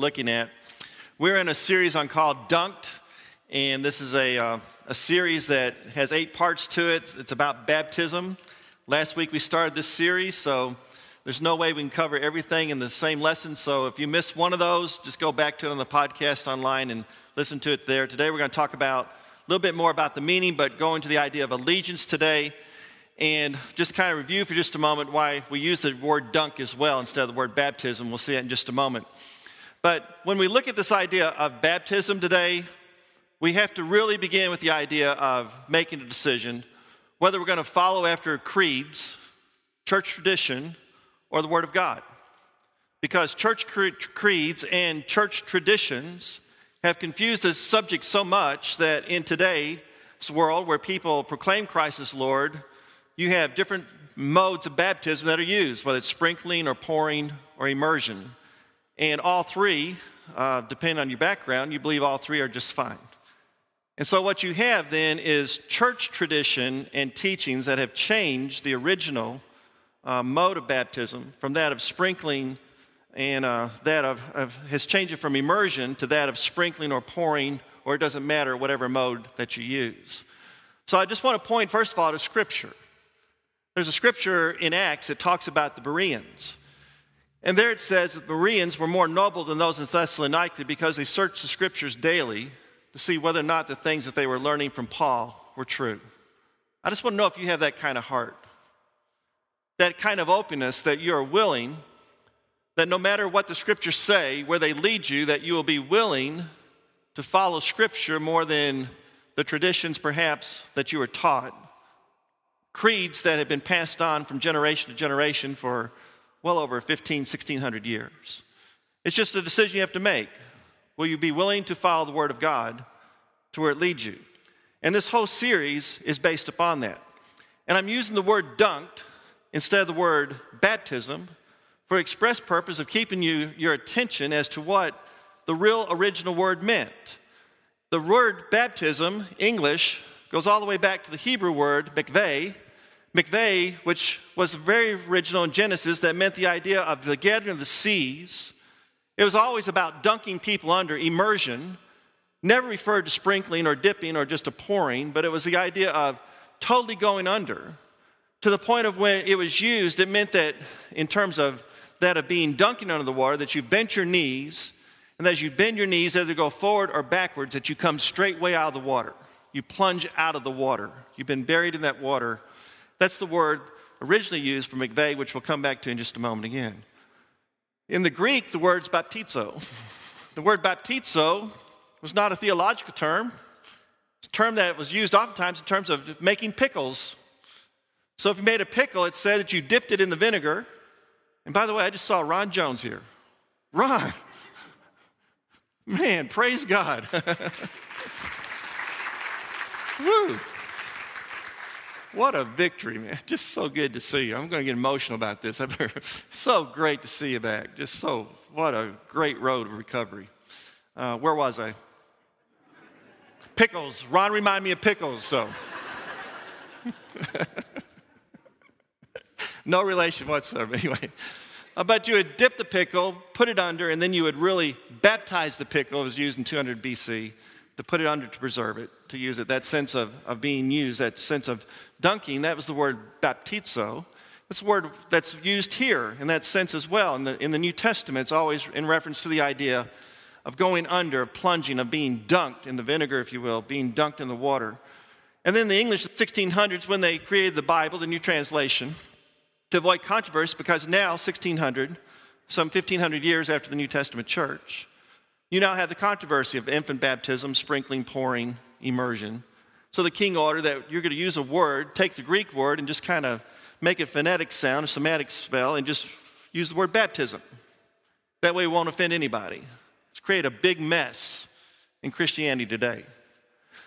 looking at. We're in a series on called Dunked, and this is a, uh, a series that has eight parts to it. It's about baptism. Last week we started this series, so there's no way we can cover everything in the same lesson. So if you missed one of those, just go back to it on the podcast online and listen to it there. Today we're going to talk about a little bit more about the meaning, but go into the idea of allegiance today. And just kind of review for just a moment why we use the word dunk as well instead of the word baptism. We'll see that in just a moment. But when we look at this idea of baptism today, we have to really begin with the idea of making a decision whether we're going to follow after creeds, church tradition, or the Word of God. Because church creeds and church traditions have confused this subject so much that in today's world where people proclaim Christ as Lord, you have different modes of baptism that are used, whether it's sprinkling or pouring or immersion. And all three, uh, depending on your background, you believe all three are just fine. And so, what you have then is church tradition and teachings that have changed the original uh, mode of baptism from that of sprinkling and uh, that of, of, has changed it from immersion to that of sprinkling or pouring, or it doesn't matter, whatever mode that you use. So, I just want to point, first of all, to Scripture. There's a scripture in Acts that talks about the Bereans. And there it says that the Bereans were more noble than those in Thessalonica because they searched the scriptures daily to see whether or not the things that they were learning from Paul were true. I just want to know if you have that kind of heart, that kind of openness that you are willing, that no matter what the scriptures say, where they lead you, that you will be willing to follow scripture more than the traditions perhaps that you were taught. Creeds that have been passed on from generation to generation for well over 15, 1600 years. It's just a decision you have to make. Will you be willing to follow the Word of God to where it leads you? And this whole series is based upon that. And I'm using the word dunked instead of the word baptism for express purpose of keeping you your attention as to what the real original word meant. The word baptism, English, goes all the way back to the Hebrew word mikveh, mikveh, which was very original in Genesis, that meant the idea of the gathering of the seas. It was always about dunking people under, immersion. Never referred to sprinkling or dipping or just a pouring, but it was the idea of totally going under. To the point of when it was used, it meant that in terms of that of being dunking under the water, that you bent your knees, and as you bend your knees, either go forward or backwards, that you come straight way out of the water. You plunge out of the water. You've been buried in that water that's the word originally used for mikveh, which we'll come back to in just a moment again. In the Greek, the word's baptizo. The word baptizo was not a theological term. It's a term that was used oftentimes in terms of making pickles. So if you made a pickle, it said that you dipped it in the vinegar. And by the way, I just saw Ron Jones here. Ron! Man, praise God. Woo! What a victory, man. Just so good to see you. I'm going to get emotional about this. so great to see you back. Just so, what a great road of recovery. Uh, where was I? Pickles. Ron reminded me of pickles, so. no relation whatsoever. Anyway, uh, but you would dip the pickle, put it under, and then you would really baptize the pickle. It was used in 200 BC to put it under to preserve it, to use it. That sense of, of being used, that sense of dunking, that was the word baptizo. That's a word that's used here in that sense as well. In the, in the New Testament, it's always in reference to the idea of going under, of plunging, of being dunked in the vinegar, if you will, being dunked in the water. And then the English, 1600s, when they created the Bible, the New Translation, to avoid controversy, because now, 1600, some 1500 years after the New Testament church, you now have the controversy of infant baptism, sprinkling, pouring, immersion. So the king ordered that you're going to use a word, take the Greek word, and just kind of make a phonetic sound, a semantic spell, and just use the word baptism. That way, we won't offend anybody. It's create a big mess in Christianity today.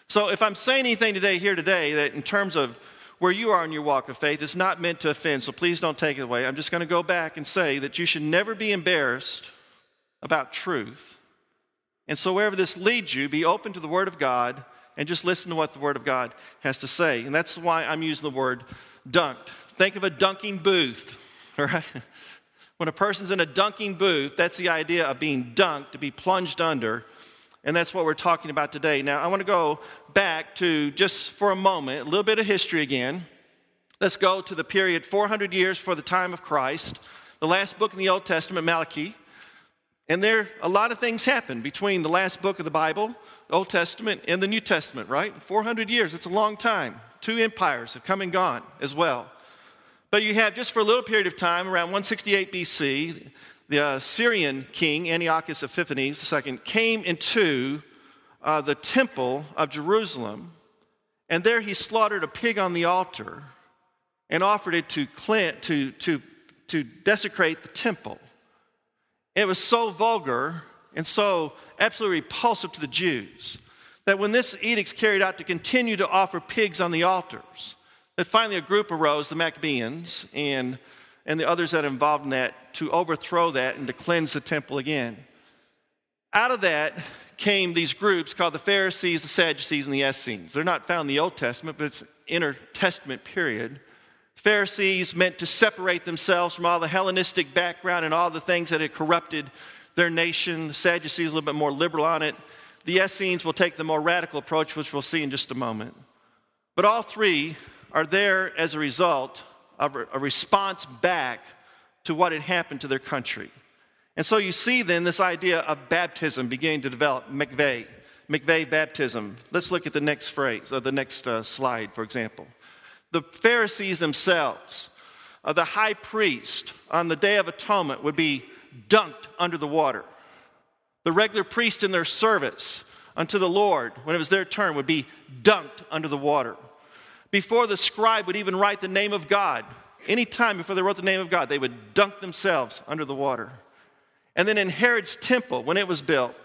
So, if I'm saying anything today, here today, that in terms of where you are in your walk of faith, it's not meant to offend, so please don't take it away. I'm just going to go back and say that you should never be embarrassed about truth and so, wherever this leads you, be open to the Word of God and just listen to what the Word of God has to say. And that's why I'm using the word dunked. Think of a dunking booth, all right? When a person's in a dunking booth, that's the idea of being dunked, to be plunged under. And that's what we're talking about today. Now, I want to go back to just for a moment, a little bit of history again. Let's go to the period 400 years for the time of Christ, the last book in the Old Testament, Malachi. And there, a lot of things happened between the last book of the Bible, Old Testament, and the New Testament, right? 400 years, it's a long time. Two empires have come and gone as well. But you have, just for a little period of time, around 168 BC, the uh, Syrian king, Antiochus Epiphanes II, came into uh, the temple of Jerusalem, and there he slaughtered a pig on the altar and offered it to, to, to, to desecrate the temple. It was so vulgar and so absolutely repulsive to the Jews that when this edict's carried out to continue to offer pigs on the altars, that finally a group arose, the Maccabees, and, and the others that involved in that, to overthrow that and to cleanse the temple again. Out of that came these groups called the Pharisees, the Sadducees, and the Essenes. They're not found in the Old Testament, but it's intertestament period. Pharisees meant to separate themselves from all the Hellenistic background and all the things that had corrupted their nation. Sadducees a little bit more liberal on it. The Essenes will take the more radical approach, which we'll see in just a moment. But all three are there as a result of a response back to what had happened to their country. And so you see then this idea of baptism beginning to develop, mikveh, mikveh baptism. Let's look at the next phrase, or the next uh, slide, for example. The Pharisees themselves, uh, the high priest on the Day of Atonement would be dunked under the water. The regular priest in their service unto the Lord, when it was their turn, would be dunked under the water before the scribe would even write the name of God, any time before they wrote the name of God, they would dunk themselves under the water. And then in Herod's temple, when it was built,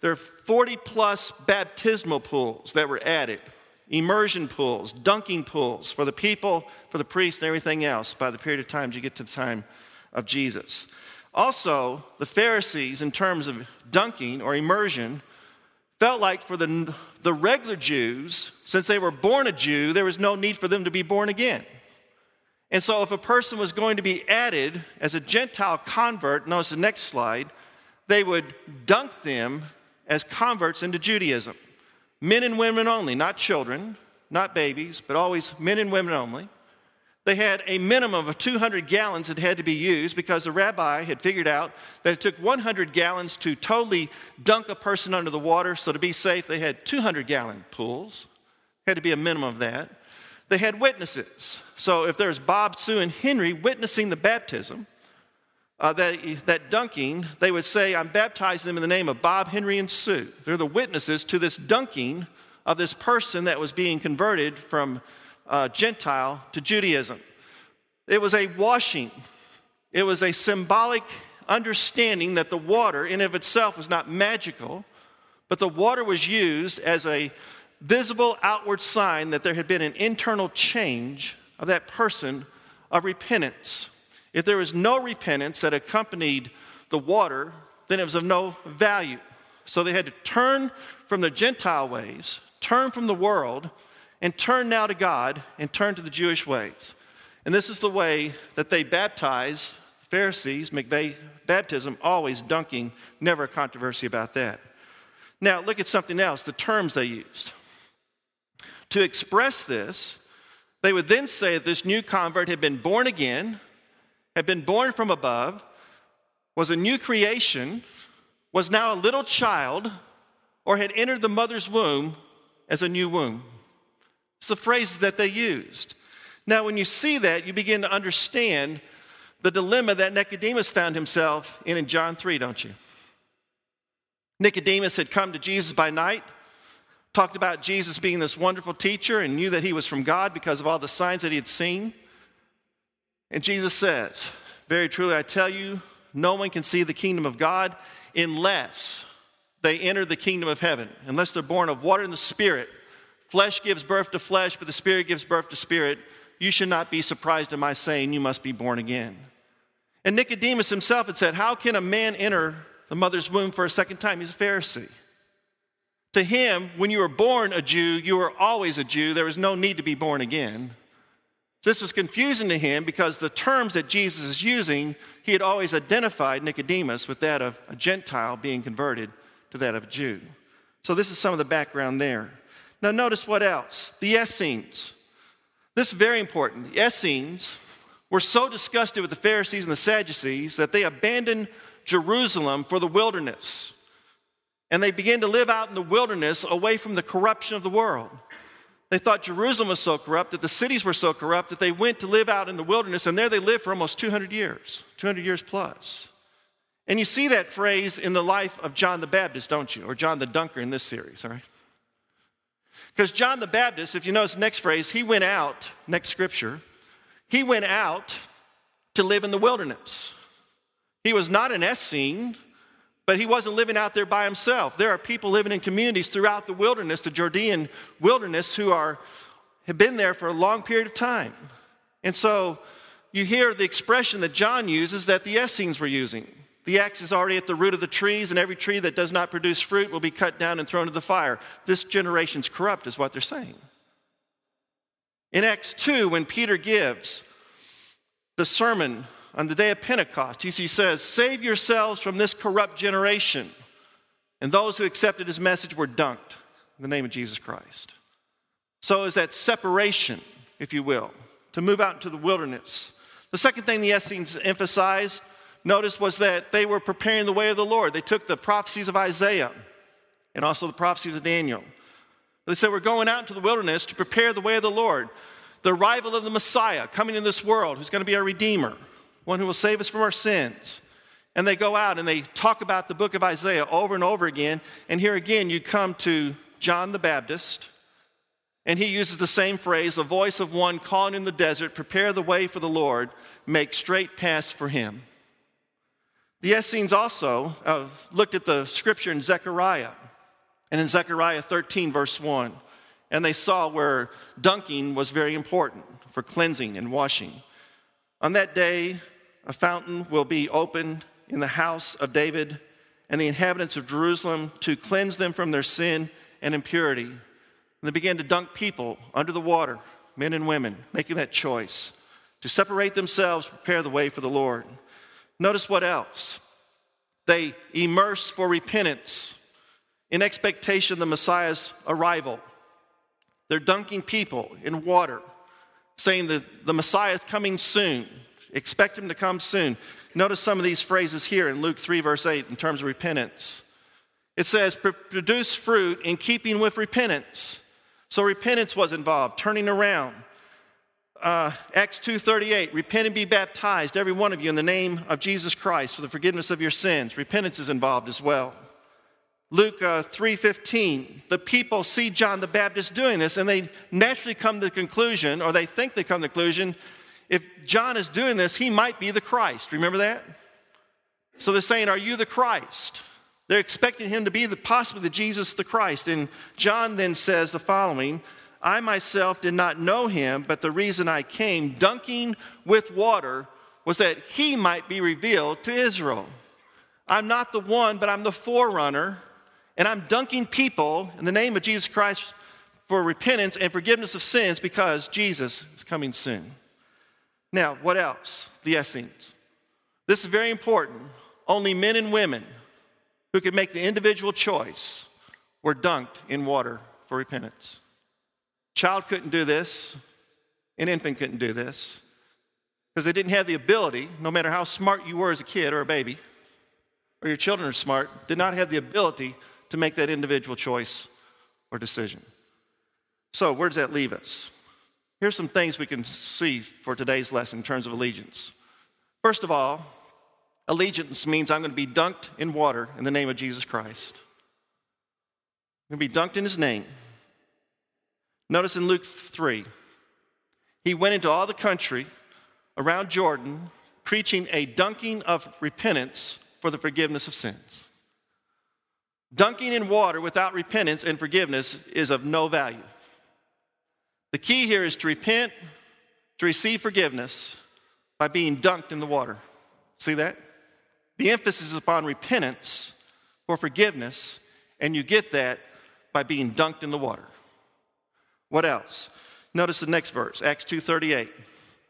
there are 40 plus baptismal pools that were added immersion pools, dunking pools for the people, for the priests, and everything else by the period of time you get to the time of Jesus. Also, the Pharisees, in terms of dunking or immersion, felt like for the, the regular Jews, since they were born a Jew, there was no need for them to be born again. And so, if a person was going to be added as a Gentile convert, notice the next slide, they would dunk them as converts into Judaism. Men and women only, not children, not babies, but always men and women only. They had a minimum of 200 gallons that had to be used because the rabbi had figured out that it took 100 gallons to totally dunk a person under the water. So, to be safe, they had 200 gallon pools. Had to be a minimum of that. They had witnesses. So, if there's Bob, Sue, and Henry witnessing the baptism, uh, that, that dunking, they would say, I'm baptizing them in the name of Bob, Henry, and Sue. They're the witnesses to this dunking of this person that was being converted from uh, Gentile to Judaism. It was a washing, it was a symbolic understanding that the water in of itself was not magical, but the water was used as a visible outward sign that there had been an internal change of that person of repentance. If there was no repentance that accompanied the water, then it was of no value. So they had to turn from the Gentile ways, turn from the world, and turn now to God and turn to the Jewish ways. And this is the way that they baptize Pharisees, mikveh baptism, always dunking, never a controversy about that. Now, look at something else the terms they used. To express this, they would then say that this new convert had been born again, had been born from above, was a new creation, was now a little child, or had entered the mother's womb as a new womb. It's the phrases that they used. Now, when you see that, you begin to understand the dilemma that Nicodemus found himself in in John 3, don't you? Nicodemus had come to Jesus by night, talked about Jesus being this wonderful teacher, and knew that he was from God because of all the signs that he had seen. And Jesus says, Very truly, I tell you, no one can see the kingdom of God unless they enter the kingdom of heaven, unless they're born of water and the Spirit. Flesh gives birth to flesh, but the Spirit gives birth to spirit. You should not be surprised at my saying, You must be born again. And Nicodemus himself had said, How can a man enter the mother's womb for a second time? He's a Pharisee. To him, when you were born a Jew, you were always a Jew. There was no need to be born again. This was confusing to him because the terms that Jesus is using, he had always identified Nicodemus with that of a Gentile being converted to that of a Jew. So, this is some of the background there. Now, notice what else? The Essenes. This is very important. The Essenes were so disgusted with the Pharisees and the Sadducees that they abandoned Jerusalem for the wilderness. And they began to live out in the wilderness away from the corruption of the world. They thought Jerusalem was so corrupt, that the cities were so corrupt, that they went to live out in the wilderness, and there they lived for almost 200 years, 200 years plus. And you see that phrase in the life of John the Baptist, don't you? Or John the Dunker in this series, all right? Because John the Baptist, if you notice the next phrase, he went out, next scripture, he went out to live in the wilderness. He was not an Essene, but he wasn't living out there by himself. There are people living in communities throughout the wilderness, the Judean wilderness, who are, have been there for a long period of time. And so you hear the expression that John uses that the Essenes were using. The axe is already at the root of the trees, and every tree that does not produce fruit will be cut down and thrown into the fire. This generation's corrupt, is what they're saying. In Acts 2, when Peter gives the sermon on the day of Pentecost, he says, Save yourselves from this corrupt generation. And those who accepted his message were dunked in the name of Jesus Christ. So is that separation, if you will, to move out into the wilderness. The second thing the Essenes emphasized, notice, was that they were preparing the way of the Lord. They took the prophecies of Isaiah and also the prophecies of Daniel. They said, We're going out into the wilderness to prepare the way of the Lord, the arrival of the Messiah coming in this world, who's going to be our Redeemer one who will save us from our sins. And they go out and they talk about the book of Isaiah over and over again. And here again, you come to John the Baptist, and he uses the same phrase a voice of one calling in the desert, prepare the way for the Lord, make straight paths for him. The Essenes also uh, looked at the scripture in Zechariah, and in Zechariah 13, verse 1, and they saw where dunking was very important for cleansing and washing. On that day, a fountain will be opened in the house of David and the inhabitants of Jerusalem to cleanse them from their sin and impurity. And they began to dunk people under the water, men and women, making that choice to separate themselves, prepare the way for the Lord. Notice what else? They immerse for repentance in expectation of the Messiah's arrival. They're dunking people in water, saying that the Messiah is coming soon. Expect him to come soon. Notice some of these phrases here in Luke 3, verse 8, in terms of repentance. It says, produce fruit in keeping with repentance. So repentance was involved, turning around. Uh, Acts 2.38, repent and be baptized, every one of you, in the name of Jesus Christ for the forgiveness of your sins. Repentance is involved as well. Luke uh, 3.15, the people see John the Baptist doing this, and they naturally come to the conclusion, or they think they come to the conclusion, if John is doing this, he might be the Christ. Remember that? So they're saying, Are you the Christ? They're expecting him to be the, possibly the Jesus the Christ. And John then says the following I myself did not know him, but the reason I came dunking with water was that he might be revealed to Israel. I'm not the one, but I'm the forerunner, and I'm dunking people in the name of Jesus Christ for repentance and forgiveness of sins because Jesus is coming soon. Now, what else? The Essenes. This is very important. Only men and women who could make the individual choice were dunked in water for repentance. Child couldn't do this, an infant couldn't do this, because they didn't have the ability, no matter how smart you were as a kid or a baby, or your children are smart, did not have the ability to make that individual choice or decision. So, where does that leave us? Here's some things we can see for today's lesson in terms of allegiance. First of all, allegiance means I'm going to be dunked in water in the name of Jesus Christ. I'm going to be dunked in his name. Notice in Luke 3, he went into all the country around Jordan preaching a dunking of repentance for the forgiveness of sins. Dunking in water without repentance and forgiveness is of no value. The key here is to repent, to receive forgiveness by being dunked in the water. See that? The emphasis is upon repentance for forgiveness, and you get that by being dunked in the water. What else? Notice the next verse, Acts 2:38.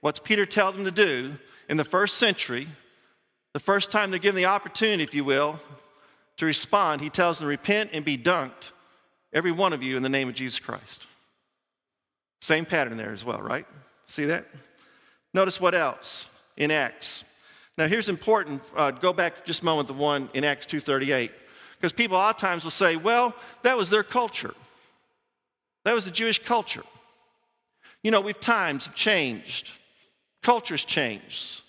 What's Peter tell them to do in the first century? The first time they're given the opportunity, if you will, to respond, he tells them, repent and be dunked, every one of you, in the name of Jesus Christ. Same pattern there as well, right? See that? Notice what else in Acts. Now here's important. Uh, go back just a moment to one in Acts 2:38, because people a lot of times will say, "Well, that was their culture. That was the Jewish culture." You know, we've times have changed, cultures changed,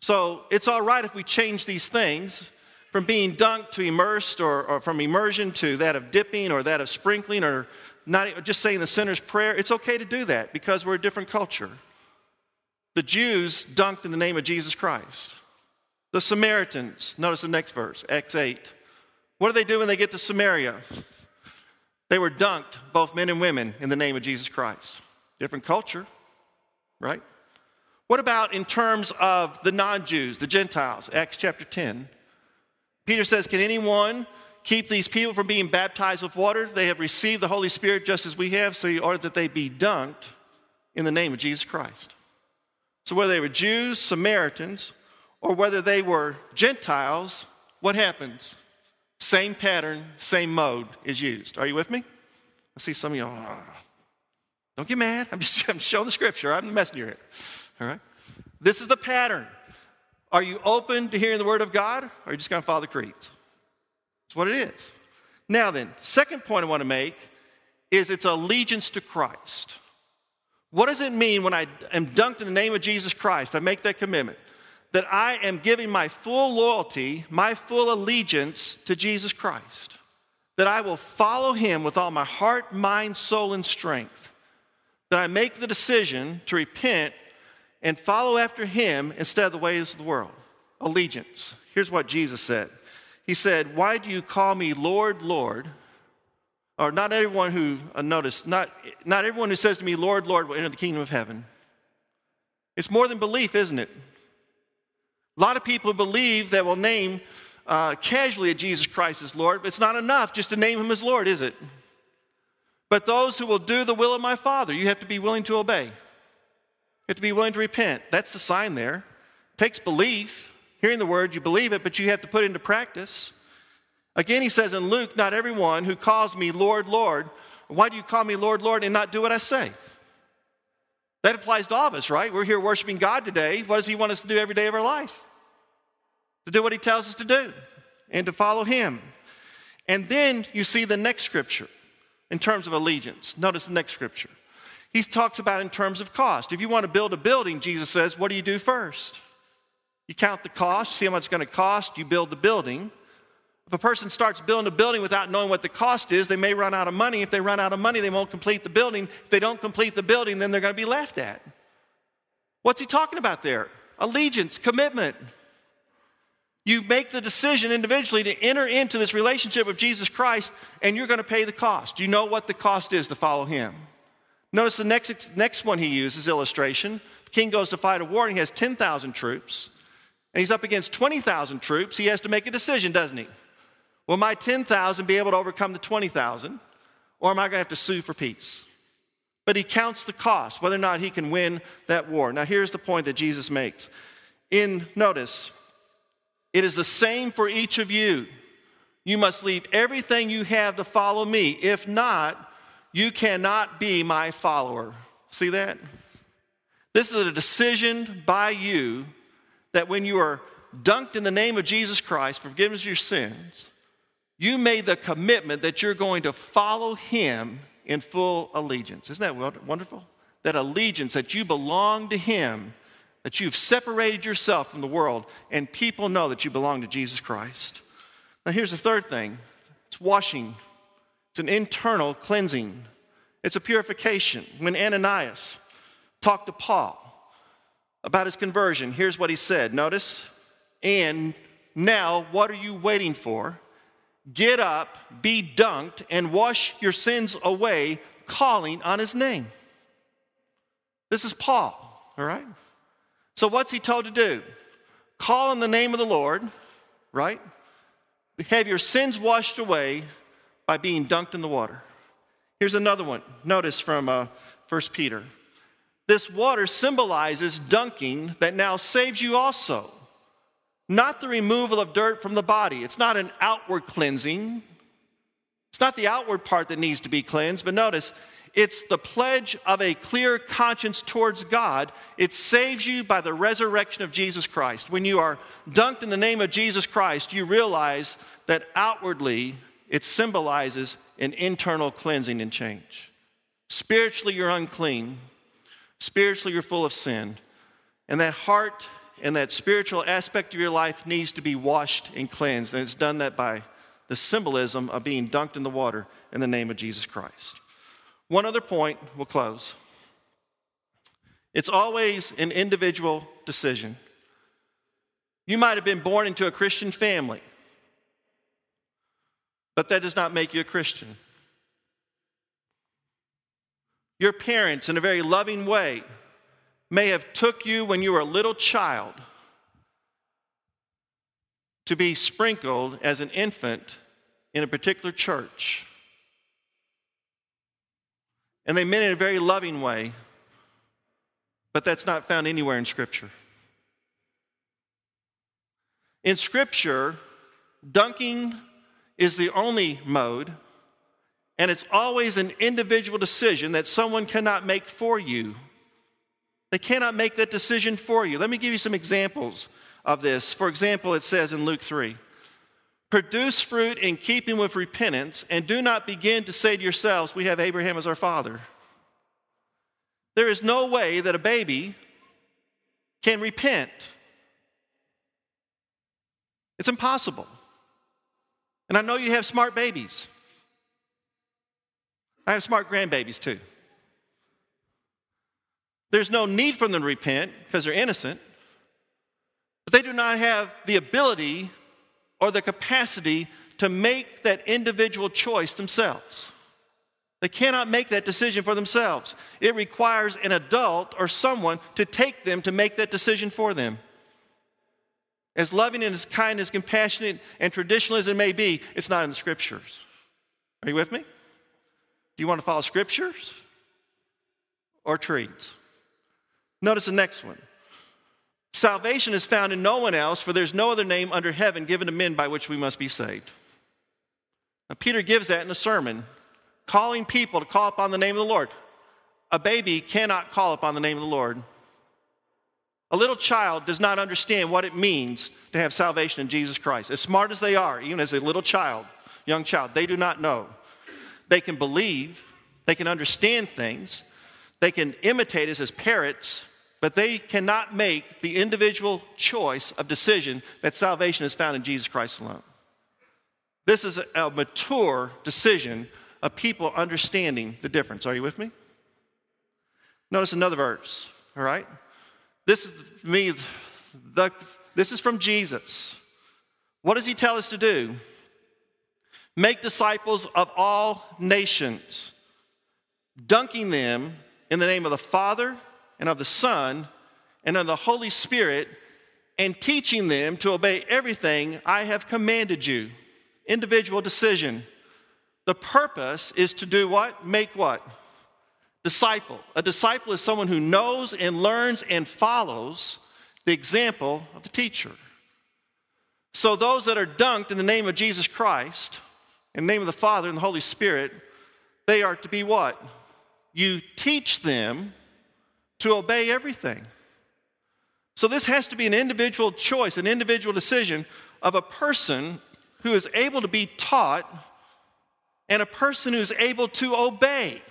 so it's all right if we change these things from being dunked to immersed, or, or from immersion to that of dipping, or that of sprinkling, or not just saying the sinner's prayer. It's okay to do that because we're a different culture. The Jews dunked in the name of Jesus Christ. The Samaritans, notice the next verse, Acts 8. What do they do when they get to Samaria? They were dunked, both men and women, in the name of Jesus Christ. Different culture, right? What about in terms of the non Jews, the Gentiles? Acts chapter 10. Peter says, Can anyone keep these people from being baptized with water? They have received the Holy Spirit just as we have, so in order that they be dunked in the name of Jesus Christ. So whether they were Jews, Samaritans, or whether they were Gentiles, what happens? Same pattern, same mode is used. Are you with me? I see some of you. Oh, ah, don't get mad. I'm just I'm showing the scripture. I'm the messenger here. All right. This is the pattern. Are you open to hearing the word of God, or are you just going to follow the creeds? That's what it is. Now, then, second point I want to make is its allegiance to Christ. What does it mean when I am dunked in the name of Jesus Christ? I make that commitment that I am giving my full loyalty, my full allegiance to Jesus Christ. That I will follow him with all my heart, mind, soul, and strength. That I make the decision to repent and follow after him instead of the ways of the world. Allegiance. Here's what Jesus said He said, Why do you call me Lord, Lord? Or not everyone who, uh, notice, not, not everyone who says to me, Lord, Lord, will enter the kingdom of heaven. It's more than belief, isn't it? A lot of people believe that will name uh, casually Jesus Christ as Lord, but it's not enough just to name him as Lord, is it? But those who will do the will of my Father, you have to be willing to obey. Have to be willing to repent. That's the sign there. It takes belief. Hearing the word, you believe it, but you have to put it into practice. Again, he says in Luke, Not everyone who calls me Lord, Lord, why do you call me Lord, Lord, and not do what I say? That applies to all of us, right? We're here worshiping God today. What does He want us to do every day of our life? To do what He tells us to do and to follow Him. And then you see the next scripture in terms of allegiance. Notice the next scripture. He talks about in terms of cost. If you want to build a building, Jesus says, what do you do first? You count the cost, see how much it's going to cost, you build the building. If a person starts building a building without knowing what the cost is, they may run out of money. If they run out of money, they won't complete the building. If they don't complete the building, then they're going to be laughed at. What's he talking about there? Allegiance, commitment. You make the decision individually to enter into this relationship with Jesus Christ, and you're going to pay the cost. You know what the cost is to follow him. Notice the next, next one he uses illustration. The king goes to fight a war, and he has 10,000 troops, and he's up against 20,000 troops. He has to make a decision, doesn't he? Will my 10,000 be able to overcome the 20,000? Or am I going to have to sue for peace? But he counts the cost, whether or not he can win that war. Now, here's the point that Jesus makes. In, notice, it is the same for each of you. You must leave everything you have to follow me. If not, you cannot be my follower. See that? This is a decision by you that when you are dunked in the name of Jesus Christ, forgiveness of your sins, you made the commitment that you're going to follow him in full allegiance. Isn't that wonderful? That allegiance, that you belong to him, that you've separated yourself from the world, and people know that you belong to Jesus Christ. Now, here's the third thing it's washing, it's an internal cleansing, it's a purification. When Ananias talked to Paul about his conversion, here's what he said. Notice, and now what are you waiting for? Get up, be dunked, and wash your sins away, calling on his name. This is Paul, all right? So, what's he told to do? Call on the name of the Lord, right? Have your sins washed away by being dunked in the water. Here's another one. Notice from uh, 1 Peter. this water symbolizes dunking that now saves you also. Not the removal of dirt from the body. It's not an outward cleansing. It's not the outward part that needs to be cleansed, but notice it's the pledge of a clear conscience towards God. It saves you by the resurrection of Jesus Christ. When you are dunked in the name of Jesus Christ, you realize that outwardly it symbolizes an internal cleansing and change. Spiritually, you're unclean. Spiritually, you're full of sin. And that heart and that spiritual aspect of your life needs to be washed and cleansed. And it's done that by the symbolism of being dunked in the water in the name of Jesus Christ. One other point, we'll close. It's always an individual decision. You might have been born into a Christian family, but that does not make you a Christian. Your parents, in a very loving way, may have took you when you were a little child to be sprinkled as an infant in a particular church. And they meant it in a very loving way, but that's not found anywhere in Scripture. In Scripture, dunking is the only mode and it's always an individual decision that someone cannot make for you. They cannot make that decision for you. Let me give you some examples of this. For example, it says in Luke 3 Produce fruit in keeping with repentance, and do not begin to say to yourselves, We have Abraham as our father. There is no way that a baby can repent. It's impossible. And I know you have smart babies. I have smart grandbabies too. There's no need for them to repent because they're innocent, but they do not have the ability or the capacity to make that individual choice themselves. They cannot make that decision for themselves. It requires an adult or someone to take them to make that decision for them. As loving and as kind, as compassionate and traditional as it may be, it's not in the scriptures. Are you with me? Do you want to follow scriptures or creeds? Notice the next one. Salvation is found in no one else, for there's no other name under heaven given to men by which we must be saved. Now, Peter gives that in a sermon, calling people to call upon the name of the Lord. A baby cannot call upon the name of the Lord. A little child does not understand what it means to have salvation in Jesus Christ. As smart as they are, even as a little child, young child, they do not know. They can believe, they can understand things, they can imitate us as parrots, but they cannot make the individual choice of decision that salvation is found in Jesus Christ alone. This is a mature decision of people understanding the difference. Are you with me? Notice another verse, all right? This means the, this is from Jesus. What does he tell us to do? Make disciples of all nations, dunking them in the name of the Father and of the Son and of the Holy Spirit, and teaching them to obey everything I have commanded you. Individual decision. The purpose is to do what? Make what? Disciple. A disciple is someone who knows and learns and follows the example of the teacher. So, those that are dunked in the name of Jesus Christ in the name of the Father and the Holy Spirit, they are to be what? You teach them to obey everything. So this has to be an individual choice, an individual decision of a person who is able to be taught and a person who's able to obey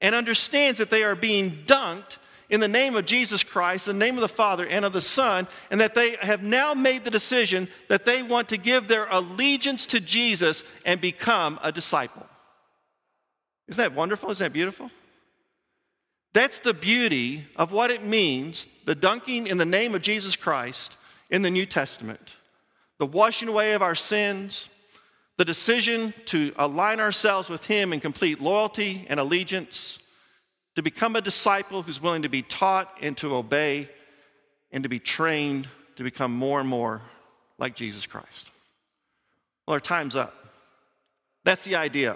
and understands that they are being dunked in the name of Jesus Christ, the name of the Father and of the Son, and that they have now made the decision that they want to give their allegiance to Jesus and become a disciple. Isn't that wonderful? Isn't that beautiful? That's the beauty of what it means the dunking in the name of Jesus Christ in the New Testament, the washing away of our sins, the decision to align ourselves with Him in complete loyalty and allegiance to become a disciple who's willing to be taught and to obey and to be trained to become more and more like Jesus Christ. Well, our time's up. That's the idea.